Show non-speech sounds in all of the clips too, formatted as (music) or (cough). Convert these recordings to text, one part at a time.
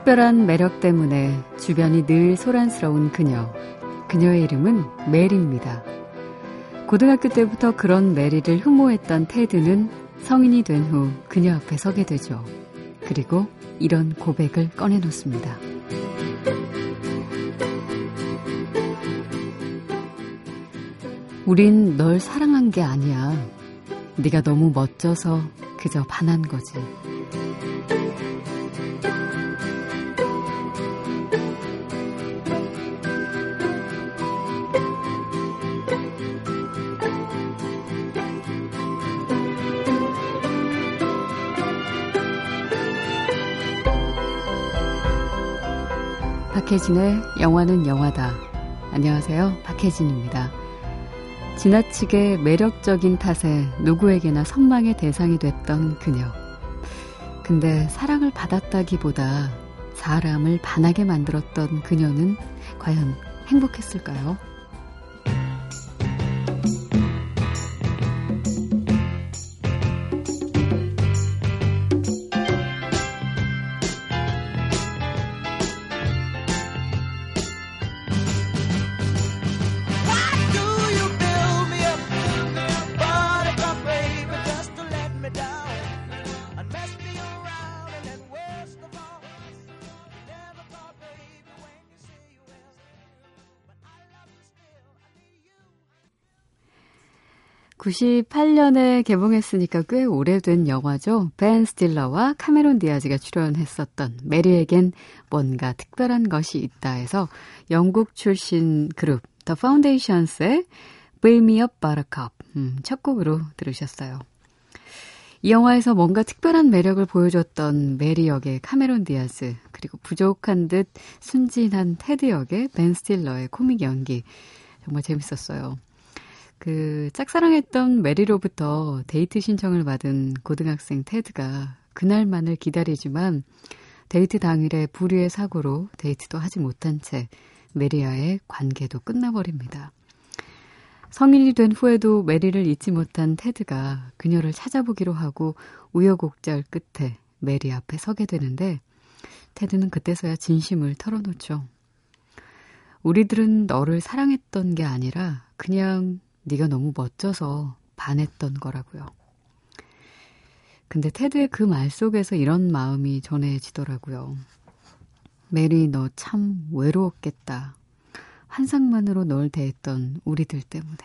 특별한 매력 때문에 주변이 늘 소란스러운 그녀. 그녀의 이름은 메리입니다. 고등학교 때부터 그런 메리를 흠모했던 테드는 성인이 된 후 그녀 앞에 서게 되죠. 그리고 이런 고백을 꺼내놓습니다. 우린 널 사랑한 게 아니야. 네가 너무 멋져서 그저 반한 거지. 박혜진의 영화는 영화다. 안녕하세요. 박혜진입니다. 지나치게 매력적인 탓에 누구에게나 선망의 대상이 됐던 그녀. 근데 사랑을 받았다기보다 사람을 반하게 만들었던 그녀는 과연 행복했을까요? (98년에) 개봉했으니까 꽤 오래된 영화죠. 벤 스틸러와 카메론 디아즈가 출연했었던 메리에겐 뭔가 특별한 것이 있다 해서 영국 출신 그룹 The Foundations의 Build Me Up Buttercup 음, 첫 곡으로 들으셨어요. 이 영화에서 뭔가 특별한 매력을 보여줬던 메리 역의 카메론 디아즈, 그리고 부족한 듯 순진한 테드 역의 벤 스틸러의 코믹 연기. 정말 재밌었어요. 그, 짝사랑했던 메리로부터 데이트 신청을 받은 고등학생 테드가 그날만을 기다리지만 데이트 당일에 불의의 사고로 데이트도 하지 못한 채 메리와의 관계도 끝나버립니다. 성인이 된 후에도 메리를 잊지 못한 테드가 그녀를 찾아보기로 하고 우여곡절 끝에 메리 앞에 서게 되는데 테드는 그때서야 진심을 털어놓죠. 우리들은 너를 사랑했던 게 아니라 그냥 네가 너무 멋져서 반했던 거라고요. 근데 테드의 그 말 속에서 이런 마음이 전해지더라고요. 메리 너 참 외로웠겠다. 환상만으로 널 대했던 우리들 때문에.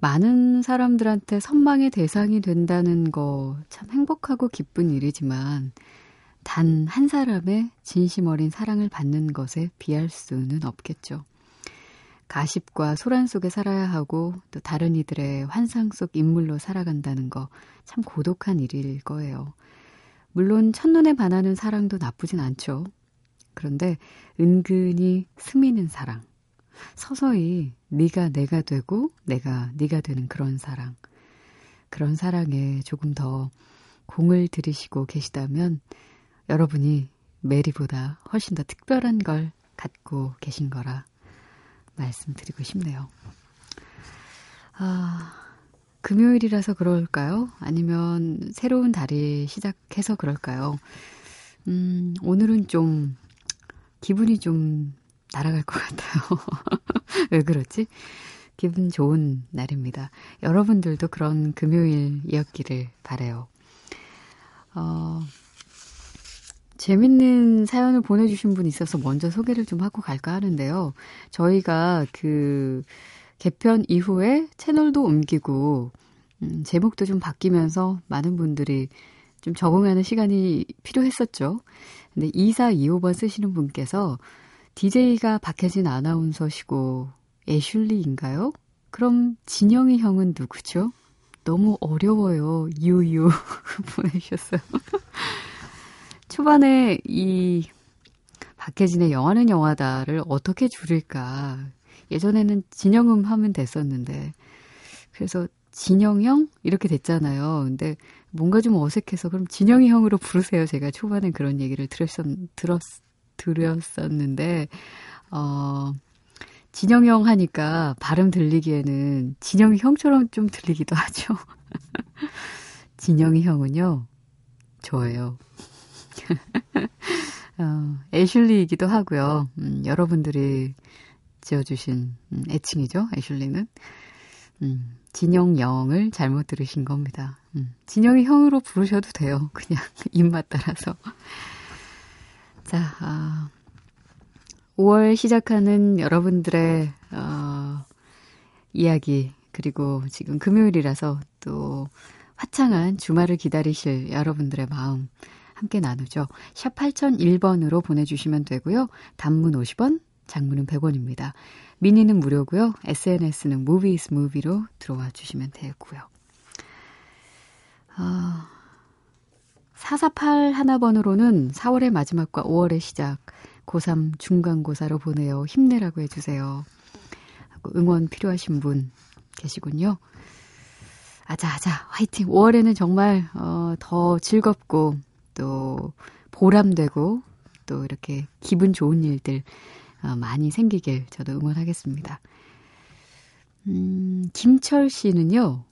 많은 사람들한테 선망의 대상이 된다는 거 참 행복하고 기쁜 일이지만 단 한 사람의 진심 어린 사랑을 받는 것에 비할 수는 없겠죠. 가십과 소란 속에 살아야 하고 또 다른 이들의 환상 속 인물로 살아간다는 거 참 고독한 일일 거예요. 물론 첫눈에 반하는 사랑도 나쁘진 않죠. 그런데 은근히 스미는 사랑. 서서히 네가 내가 되고 내가 네가 되는 그런 사랑. 그런 사랑에 조금 더 공을 들이시고 계시다면 여러분이 메리보다 훨씬 더 특별한 걸 갖고 계신 거라 말씀드리고 싶네요. 아, 금요일이라서 그럴까요? 아니면 새로운 달이 시작해서 그럴까요? 음, 오늘은 좀 기분이 좀 날아갈 것 같아요. (laughs) 왜 그렇지? 기분 좋은 날입니다. 여러분들도 그런 금요일이었기를 바래요. 어, 재밌는 사연을 보내주신 분 있어서 먼저 소개를 좀 하고 갈까 하는데요. 저희가 그 개편 이후에 채널도 옮기고 음, 제목도 좀 바뀌면서 많은 분들이 좀 적응하는 시간이 필요했었죠. 근데 2425번 쓰시는 분께서 DJ가 박혜진 아나운서시고 애슐리인가요? 그럼 진영이 형은 누구죠? 너무 어려워요. 유유 (laughs) 보내주셨어요. 초반에 이 박혜진의 영화는 영화다를 어떻게 줄일까. 예전에는 진영음 하면 됐었는데. 그래서 진영형? 이렇게 됐잖아요. 근데 뭔가 좀 어색해서 그럼 진영이 형으로 부르세요. 제가 초반에 그런 얘기를 들었었, 들었, 드렸었는데, 어, 진영이 형 하니까 발음 들리기에는 진영이 형처럼 좀 들리기도 하죠. (laughs) 진영이 형은요, 저예요. (laughs) 어, 애슐리이기도 하고요. 음, 여러분들이 지어주신 음, 애칭이죠. 애슐리는. 음, 진영 영을 잘못 들으신 겁니다. 음, 진영이 형으로 부르셔도 돼요. (laughs) 그냥 입맛 따라서. (laughs) 자, 아, 5월 시작하는 여러분들의 어, 이야기 그리고 지금 금요일이라서 또 화창한 주말을 기다리실 여러분들의 마음 함께 나누죠. 샵 8001번으로 보내주시면 되고요. 단문 50원, 장문은 100원입니다. 미니는 무료고요. SNS는 movies movie로 들어와 주시면 되고요. 아, 448 하나번으로는 4월의 마지막과 5월의 시작, 고3 중간고사로 보내요. 힘내라고 해주세요. 응원 필요하신 분 계시군요. 아자 아자 화이팅. 5월에는 정말 어, 더 즐겁고 또 보람되고 또 이렇게 기분 좋은 일들 어, 많이 생기길 저도 응원하겠습니다. 음, 김철 씨는요.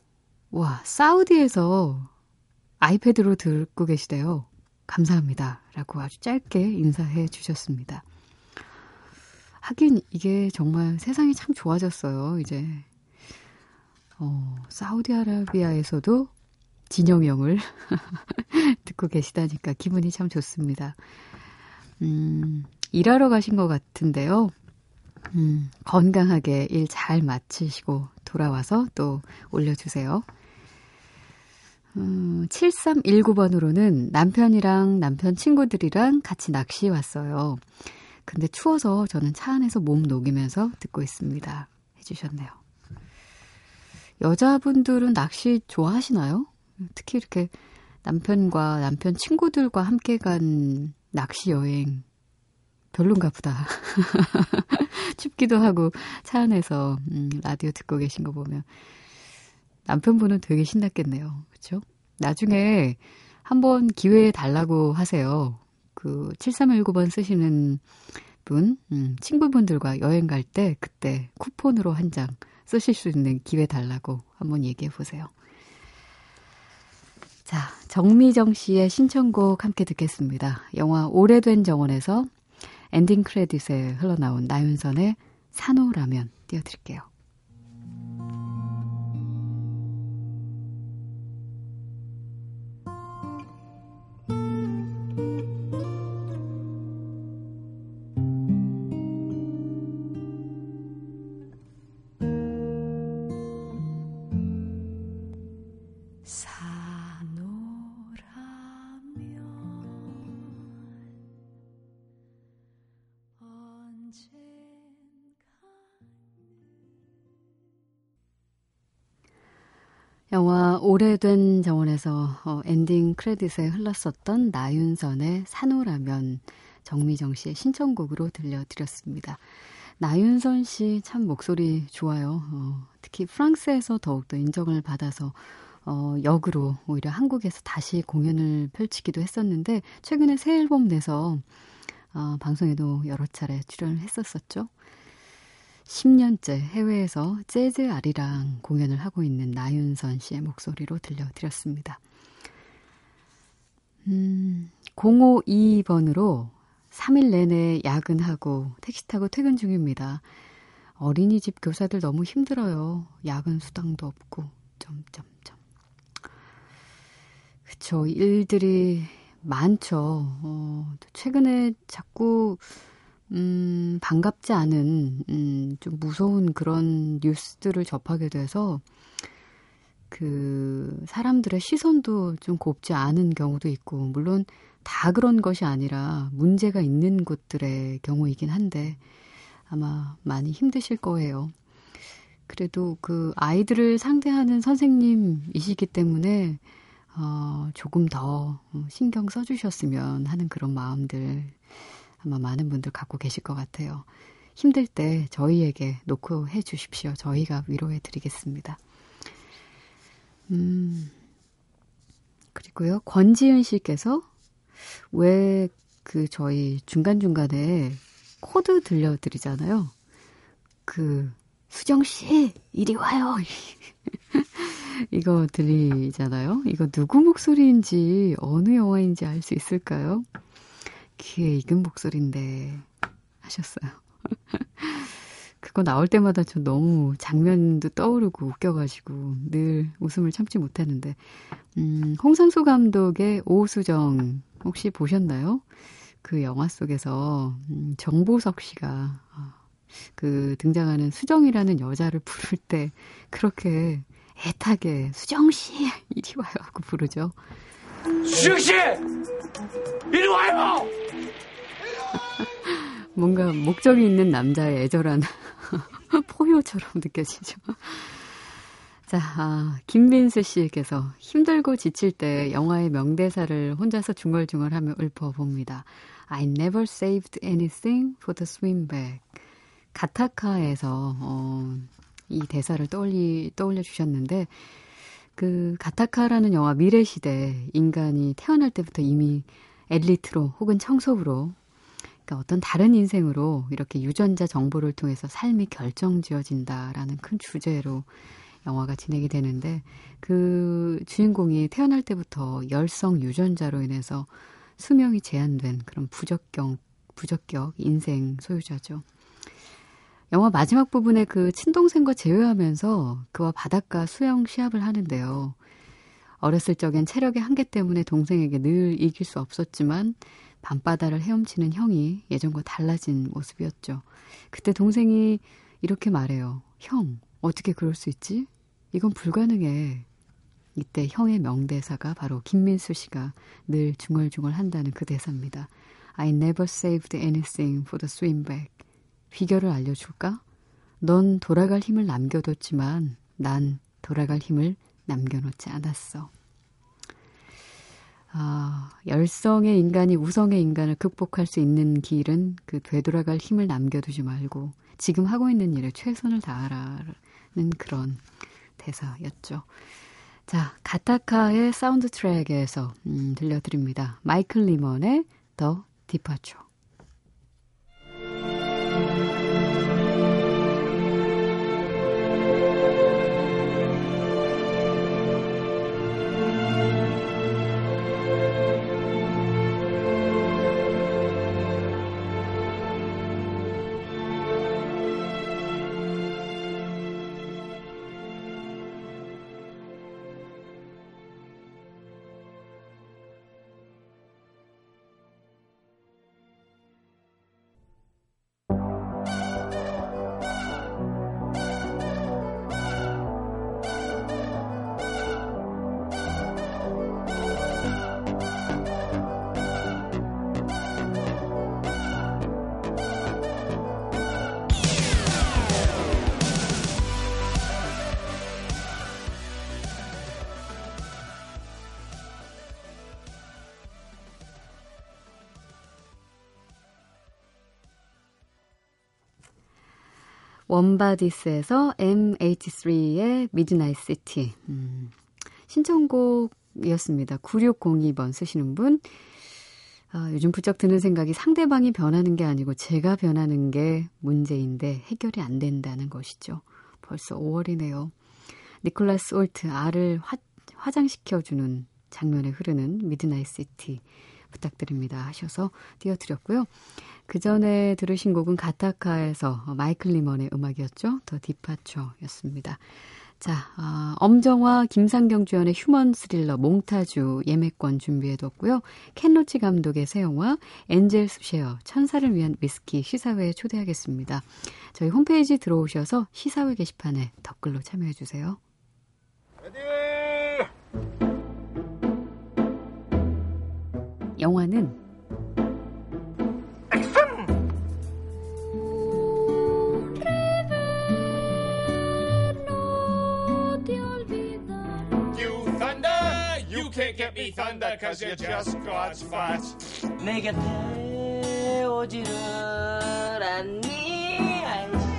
와, 사우디에서 아이패드로 듣고 계시대요. 감사합니다. 라고 아주 짧게 인사해 주셨습니다. 하긴 이게 정말 세상이 참 좋아졌어요. 이제 어, 사우디아라비아에서도 진영형을 (laughs) 듣고 계시다니까 기분이 참 좋습니다. 음, 일하러 가신 것 같은데요. 음, 건강하게 일 잘 마치시고 돌아와서 또 올려주세요. 음, 7319번으로는 남편이랑 남편 친구들이랑 같이 낚시 왔어요. 근데 추워서 저는 차 안에서 몸 녹이면서 듣고 있습니다. 해주셨네요. 여자분들은 낚시 좋아하시나요? 특히 이렇게 남편과 남편 친구들과 함께 간 낚시 여행 별론가 보다. (laughs) 춥기도 하고 차 안에서 음, 라디오 듣고 계신 거 보면 남편분은 되게 신났겠네요. 그렇죠? 나중에 한번 기회 달라고 하세요. 그 7319번 쓰시는 분, 음, 친구분들과 여행 갈 때 그때 쿠폰으로 한 장 쓰실 수 있는 기회 달라고 한번 얘기해 보세요. 자, 정미정 씨의 신청곡 함께 듣겠습니다. 영화 오래된 정원에서 엔딩 크레딧에 흘러나온 나윤선의 산호라면 띄워드릴게요. 영화 오래된 정원에서 어, 엔딩 크레딧에 흘렀었던 나윤선의 사노라면 정미정 씨의 신청곡으로 들려드렸습니다. 나윤선 씨 참 목소리 좋아요. 어, 특히 프랑스에서 더욱더 인정을 받아서 어, 역으로 오히려 한국에서 다시 공연을 펼치기도 했었는데 최근에 새 앨범 내서 어, 방송에도 여러 차례 출연을 했었었죠. 10년째 해외에서 재즈 아리랑 공연을 하고 있는 나윤선 씨의 목소리로 들려드렸습니다. 음, 052번으로 3일 내내 야근하고 택시 타고 퇴근 중입니다. 어린이집 교사들 너무 힘들어요. 야근 수당도 없고, 점점점. 그쵸, 일들이 많죠. 어, 최근에 자꾸 음, 반갑지 않은, 음, 좀 무서운 그런 뉴스들을 접하게 돼서, 그, 사람들의 시선도 좀 곱지 않은 경우도 있고, 물론 다 그런 것이 아니라 문제가 있는 곳들의 경우이긴 한데, 아마 많이 힘드실 거예요. 그래도 그 아이들을 상대하는 선생님이시기 때문에, 어, 조금 더 신경 써주셨으면 하는 그런 마음들 아마 많은 분들 갖고 계실 것 같아요. 힘들 때 저희에게 노크해 주십시오. 저희가 위로해 드리겠습니다. 음, 그리고요, 권지은 씨께서 왜 그 저희 중간중간에 코드 들려드리잖아요. 그, 수정씨, 이리 와요. (laughs) 이거 들리잖아요. 이거 누구 목소리인지 어느 영화인지 알 수 있을까요? 귀에 익은 목소리인데 하셨어요. (laughs) 그거 나올 때마다 저 너무 장면도 떠오르고 웃겨가지고 늘 웃음을 참지 못했는데 음, 홍상수 감독의 오수정 혹시 보셨나요? 그 영화 속에서 음, 정보석 씨가 어, 그 등장하는 수정이라는 여자를 부를 때 그렇게 애타게 수정 씨 (laughs) 이리 와요 하고 부르죠. 수정 씨 이리 와요. (laughs) 뭔가 목적이 있는 남자의 애절한 (laughs) 포효처럼 느껴지죠. 자, 아, 김민수 씨께서 힘들고 지칠 때 영화의 명대사를 혼자서 중얼중얼하며 읊어봅니다. I never saved anything for the swim back. 가타카에서 어, 이 대사를 떠올리 떠올려 주셨는데 그 가타카라는 영화 미래 시대 인간이 태어날 때부터 이미 엘리트로 혹은 청소부로 그러니까 어떤 다른 인생으로 이렇게 유전자 정보를 통해서 삶이 결정지어진다라는 큰 주제로 영화가 진행이 되는데 그 주인공이 태어날 때부터 열성 유전자로 인해서 수명이 제한된 그런 부적격 부적격 인생 소유자죠. 영화 마지막 부분에 그 친동생과 재회하면서 그와 바닷가 수영 시합을 하는데요. 어렸을 적엔 체력의 한계 때문에 동생에게 늘 이길 수 없었지만 밤바다를 헤엄치는 형이 예전과 달라진 모습이었죠. 그때 동생이 이렇게 말해요. 형, 어떻게 그럴 수 있지? 이건 불가능해. 이때 형의 명대사가 바로 김민수 씨가 늘 중얼중얼 한다는 그 대사입니다. I never saved anything for the swim back. 비결을 알려줄까? 넌 돌아갈 힘을 남겨뒀지만 난 돌아갈 힘을 남겨놓지 않았어. 아, 열성의 인간이 우성의 인간을 극복할 수 있는 길은 그 되돌아갈 힘을 남겨두지 말고 지금 하고 있는 일에 최선을 다하라는 그런 대사였죠. 자, 가타카의 사운드 트랙에서 음, 들려드립니다. 마이클 나이먼의 The Departure. Warm Bodies에서 M83의 Midnight City. 음, 신청곡이었습니다. 9602번 쓰시는 분. 아, 요즘 부쩍 드는 생각이 상대방이 변하는 게 아니고 제가 변하는 게 문제인데 해결이 안 된다는 것이죠. 벌써 5월이네요. 니콜라스 홀트 R을 화, 화장시켜주는 장면에 흐르는 Midnight City 부탁드립니다 하셔서 띄워드렸고요. 그 전에 들으신 곡은 가타카에서 마이클 나이먼의 음악이었죠. The Departure였습니다. 자, 어, 엄정화, 김상경 주연의 휴먼 스릴러 몽타주 예매권 준비해뒀고요. 켄 로치 감독의 새 영화 Angels' Share 천사를 위한 위스키 시사회에 초대하겠습니다. 저희 홈페이지 들어오셔서 시사회 게시판에 댓글로 참여해주세요. 영화는 me thunder cause you're just God's fat. 내 곁에 오지를 않니? 어머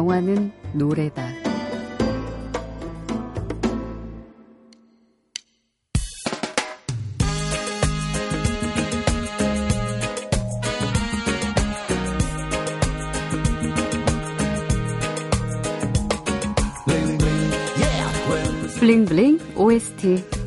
영화는 노래다. 블링블링 OST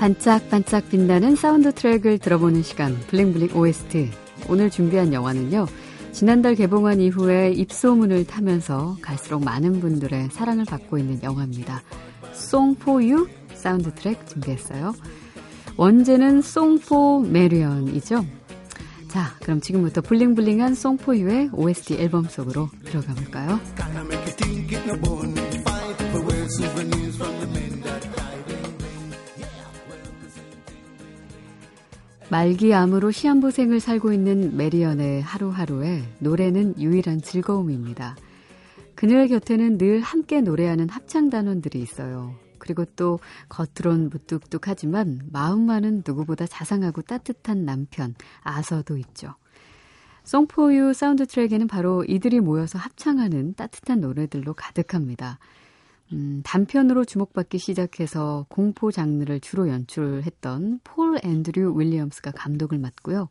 반짝반짝 빛나는 사운드 트랙을 들어보는 시간 블링블링 OST 오늘 준비한 영화는요 지난달 개봉한 이후에 입소문을 타면서 갈수록 많은 분들의 사랑을 받고 있는 영화입니다. You 사운드 트랙 준비했어요. 원제는 for Marion이죠. 자, 그럼 지금부터 블링블링한 송포유의 OST 앨범 속으로 들어가 볼까요? 말기암으로 시한부생을 살고 있는 메리언의 하루하루에 노래는 유일한 즐거움입니다. 그녀의 곁에는 늘 함께 노래하는 합창단원들이 있어요. 그리고 또 겉으론 무뚝뚝하지만 마음만은 누구보다 자상하고 따뜻한 남편 아서도 있죠. 송포유 사운드 트랙에는 바로 이들이 모여서 합창하는 따뜻한 노래들로 가득합니다. 음, 단편으로 주목받기 시작해서 공포 장르를 주로 연출했던 폴 앤드류 윌리엄스가 감독을 맡고요.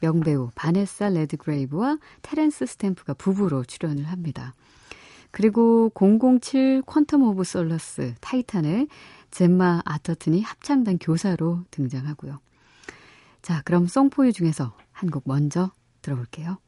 명배우 바네사 레드그레이브와 테렌스 스탬프가 부부로 출연을 합니다. 그리고 007 퀀텀 오브 솔러스 타이탄의 젬마 아터튼이 합창단 교사로 등장하고요. 자, 그럼 송포유 중에서 한 곡 먼저 들어볼게요.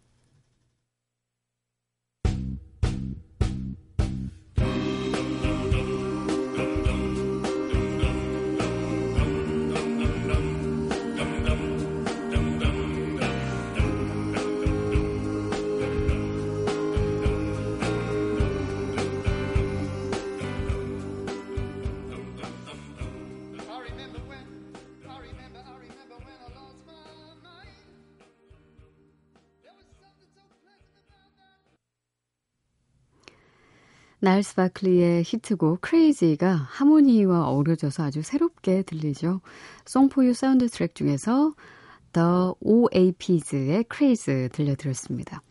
날스 바클리의 히트곡 Crazy가 하모니와 어우러져서 아주 새롭게 들리죠. 송포유 사운드 트랙 중에서 The OAPs의 Crazy 들려드렸습니다.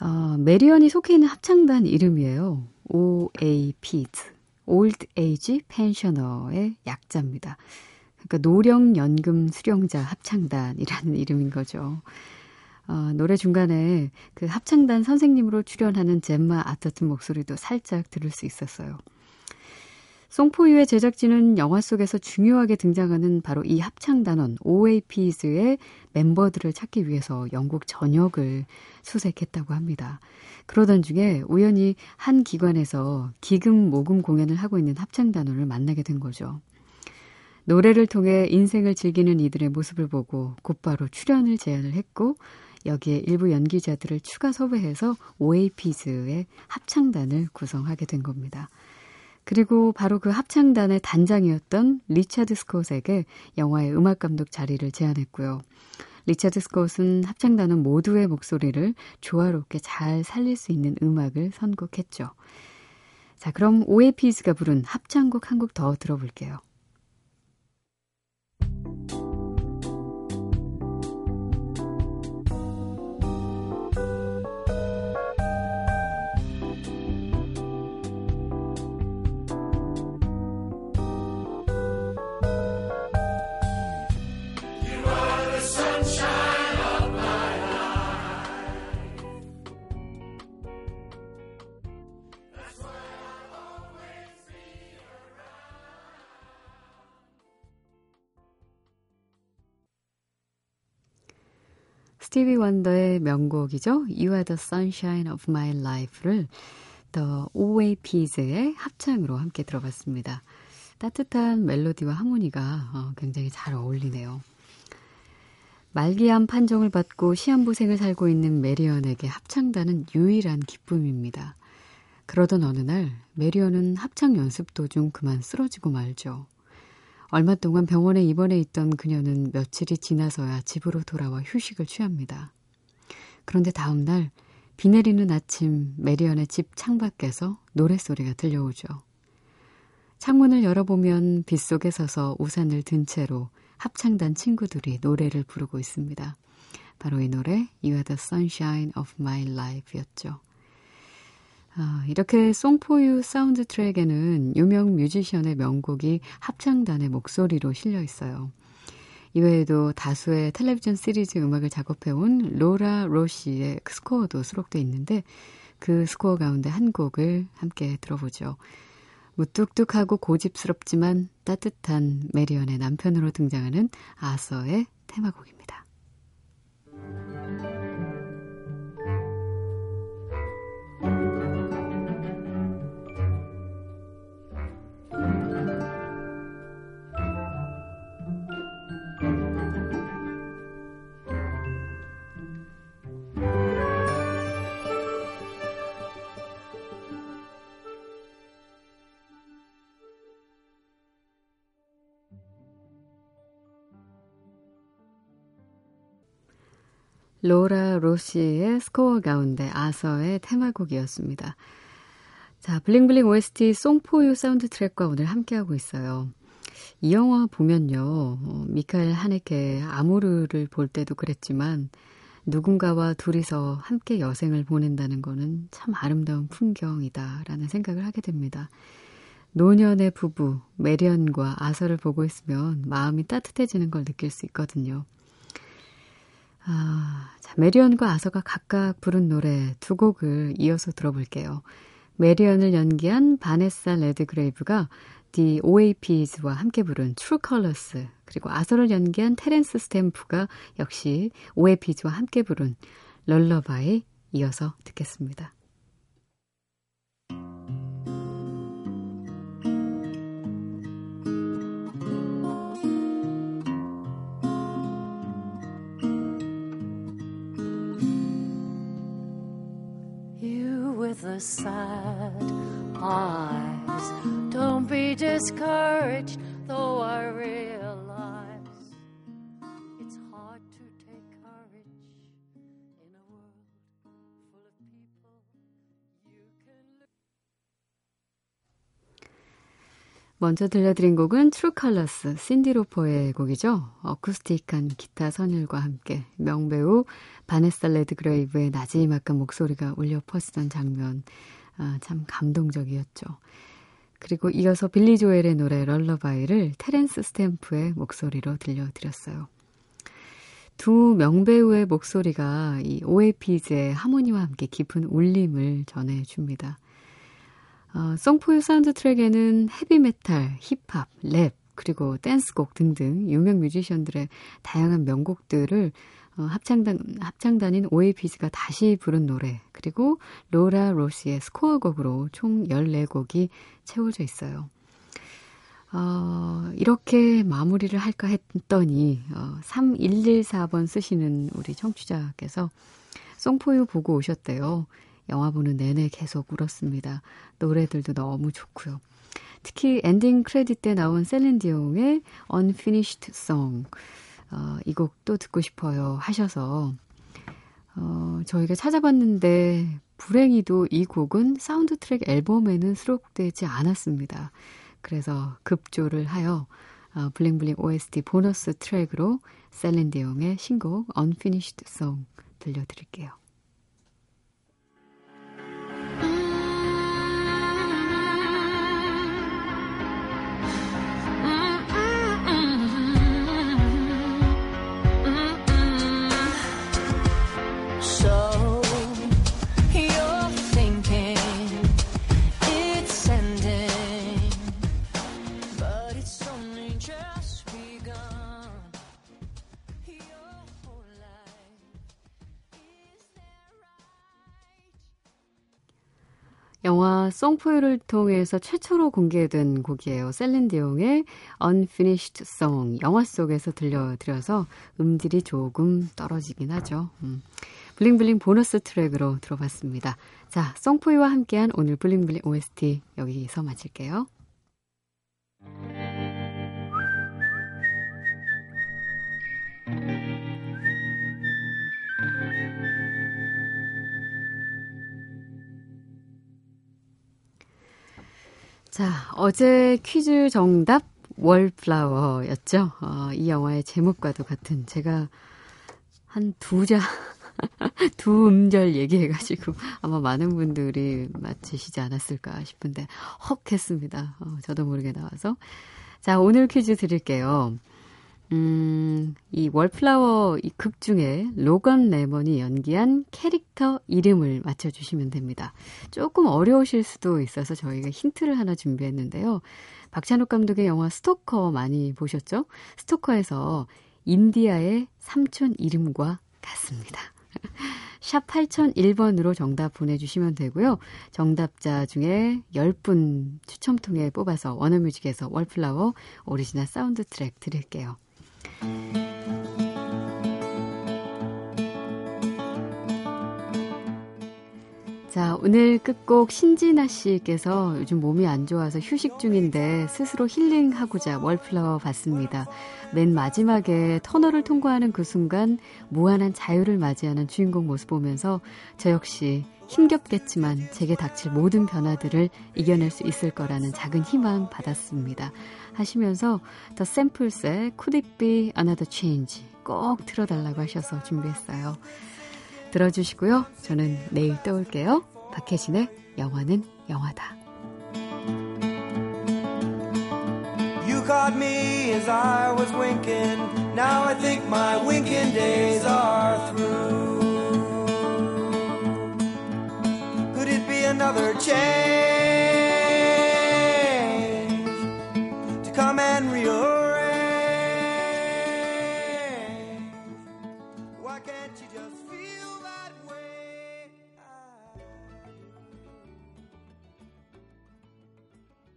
어, 메리언이 속해 있는 합창단 이름이에요. OAPs, Old Age Pensioner의 약자입니다. 그러니까 노령연금 수령자 합창단이라는 (laughs) 이름인 거죠. 어, 노래 중간에 그 합창단 선생님으로 출연하는 젬마 아터튼 목소리도 살짝 들을 수 있었어요. 송포유의 제작진은 영화 속에서 중요하게 등장하는 바로 이 합창단원 OAPs의 멤버들을 찾기 위해서 영국 전역을 수색했다고 합니다. 그러던 중에 우연히 한 기관에서 기금 모금 공연을 하고 있는 합창단원을 만나게 된 거죠. 노래를 통해 인생을 즐기는 이들의 모습을 보고 곧바로 출연을 제안을 했고 여기에 일부 연기자들을 추가 섭외해서 OAPs의 합창단을 구성하게 된 겁니다. 그리고 바로 그 합창단의 단장이었던 리차드 스콧에게 영화의 음악 감독 자리를 제안했고요. 리차드 스콧은 합창단은 모두의 목소리를 조화롭게 잘 살릴 수 있는 음악을 선곡했죠. 자, 그럼 OAPs가 부른 합창곡 한 곡 더 들어볼게요. 스티비 원더의 명곡이죠. You are the sunshine of my life를 The OAPs의 합창으로 함께 들어봤습니다. 따뜻한 멜로디와 하모니가 어, 굉장히 잘 어울리네요. 말기암 판정을 받고 시한부생을 살고 있는 메리언에게 합창단은 유일한 기쁨입니다. 그러던 어느 날 메리언은 합창 연습 도중 그만 쓰러지고 말죠. 얼마 동안 병원에 입원해 있던 그녀는 며칠이 지나서야 집으로 돌아와 휴식을 취합니다. 그런데 다음 날, 비 내리는 아침 메리언의 집 창밖에서 노랫소리가 들려오죠. 창문을 열어보면 빗속에 서서 우산을 든 채로 합창단 친구들이 노래를 부르고 있습니다. 바로 이 노래 You are the sunshine of my life였죠. 아, 이렇게 송포유 사운드 트랙에는 유명 뮤지션의 명곡이 합창단의 목소리로 실려 있어요. 이외에도 다수의 텔레비전 시리즈 음악을 작업해온 로라 로시의 스코어도 수록돼 있는데 그 스코어 가운데 한 곡을 함께 들어보죠. 무뚝뚝하고 고집스럽지만 따뜻한 메리언의 남편으로 등장하는 아서의 테마곡입니다. 로라 로시의 스코어 가운데 아서의 테마곡이었습니다. 자, 블링블링 OST 송포유 사운드 트랙과 오늘 함께하고 있어요. 이 영화 보면요, 어, 미카엘 하네케 아모르를 볼 때도 그랬지만, 누군가와 둘이서 함께 여생을 보낸다는 거는 참 아름다운 풍경이다라는 생각을 하게 됩니다. 노년의 부부, 메리언과 아서를 보고 있으면 마음이 따뜻해지는 걸 느낄 수 있거든요. 아, 자, 메리언과 아서가 각각 부른 노래 두 곡을 이어서 들어볼게요. 메리언을 연기한 바네사 레드그레이브가 The OAPs와 함께 부른 True Colors, 그리고 아서를 연기한 테렌스 스탬프가 역시 OAPs와 함께 부른 Lullaby 이어서 듣겠습니다. The sad eyes. Don't be discouraged, though I realize 먼저 들려드린 곡은 True Colors, 신디 로퍼의 곡이죠. 어쿠스틱한 기타 선율과 함께 명배우 바네사 레드 그레이브의 나지막한 목소리가 울려 퍼지던 장면 아, 참 감동적이었죠. 그리고 이어서 빌리 조엘의 노래 Lullaby를 테렌스 스탬프의 목소리로 들려드렸어요. 두 명배우의 목소리가 이 OAPs의 하모니와 함께 깊은 울림을 전해줍니다. 어, 송포유 사운드 트랙에는 헤비메탈, 힙합, 랩, 그리고 댄스곡 등등 유명 뮤지션들의 다양한 명곡들을 어, 합창단, 합창단인 OAPs가 다시 부른 노래, 그리고 로라 로시의 스코어 곡으로 총 14곡이 채워져 있어요. 어, 이렇게 마무리를 할까 했더니, 어, 3114번 쓰시는 우리 청취자께서 송포유 보고 오셨대요. 영화 보는 내내 계속 울었습니다. 노래들도 너무 좋고요. 특히 엔딩 크레딧 때 나온 셀린디옹의 Unfinished Song. 어, 이 곡도 듣고 싶어요 하셔서 어, 저희가 찾아봤는데 불행히도 이 곡은 사운드 트랙 앨범에는 수록되지 않았습니다. 그래서 급조를 하여 어, 블링블링 OST 보너스 트랙으로 셀린디옹의 신곡 Unfinished Song 들려드릴게요. 송포유를 통해서 최초로 공개된 곡이에요. 셀린디옹의 Unfinished Song. 영화 속에서 들려드려서 음질이 조금 떨어지긴 하죠. 음. 블링블링 보너스 트랙으로 들어봤습니다. 자, 송포유와 함께한 오늘 블링블링 OST 여기서 마칠게요. 자, 어제 퀴즈 정답 월플라워였죠. 어, 이 영화의 제목과도 같은 제가 한 두 자, (laughs) 두 음절 얘기해가지고 아마 많은 분들이 맞히시지 않았을까 싶은데 헉 했습니다. 어, 저도 모르게 나와서. 자, 오늘 퀴즈 드릴게요. 음, 이 월플라워 이 극 중에 로건 레몬이 연기한 캐릭터 이름을 맞춰주시면 됩니다. 조금 어려우실 수도 있어서 저희가 힌트를 하나 준비했는데요. 박찬욱 감독의 영화 스토커 많이 보셨죠? 스토커에서 인디아의 삼촌 이름과 같습니다. (laughs) 샵 8001번으로 정답 보내주시면 되고요. 정답자 중에 10분 추첨 통해 뽑아서 워너뮤직에서 월플라워 오리지널 사운드 트랙 드릴게요. Thank you. 자, 오늘 끝곡 신진아 씨께서 요즘 몸이 안 좋아서 휴식 중인데 스스로 힐링하고자 월플라워 봤습니다. 맨 마지막에 터널을 통과하는 그 순간 무한한 자유를 맞이하는 주인공 모습 보면서 저 역시 힘겹겠지만 제게 닥칠 모든 변화들을 이겨낼 수 있을 거라는 작은 희망 받았습니다. 하시면서 더 샘플스의 Could It Be Another Change 꼭 틀어달라고 하셔서 준비했어요. 들어주시고요. 저는 내일 또 올게요. 박혜신의 영화는 영화다. You caught me as I was winking. Now I think my winking days are through. Could it be another change?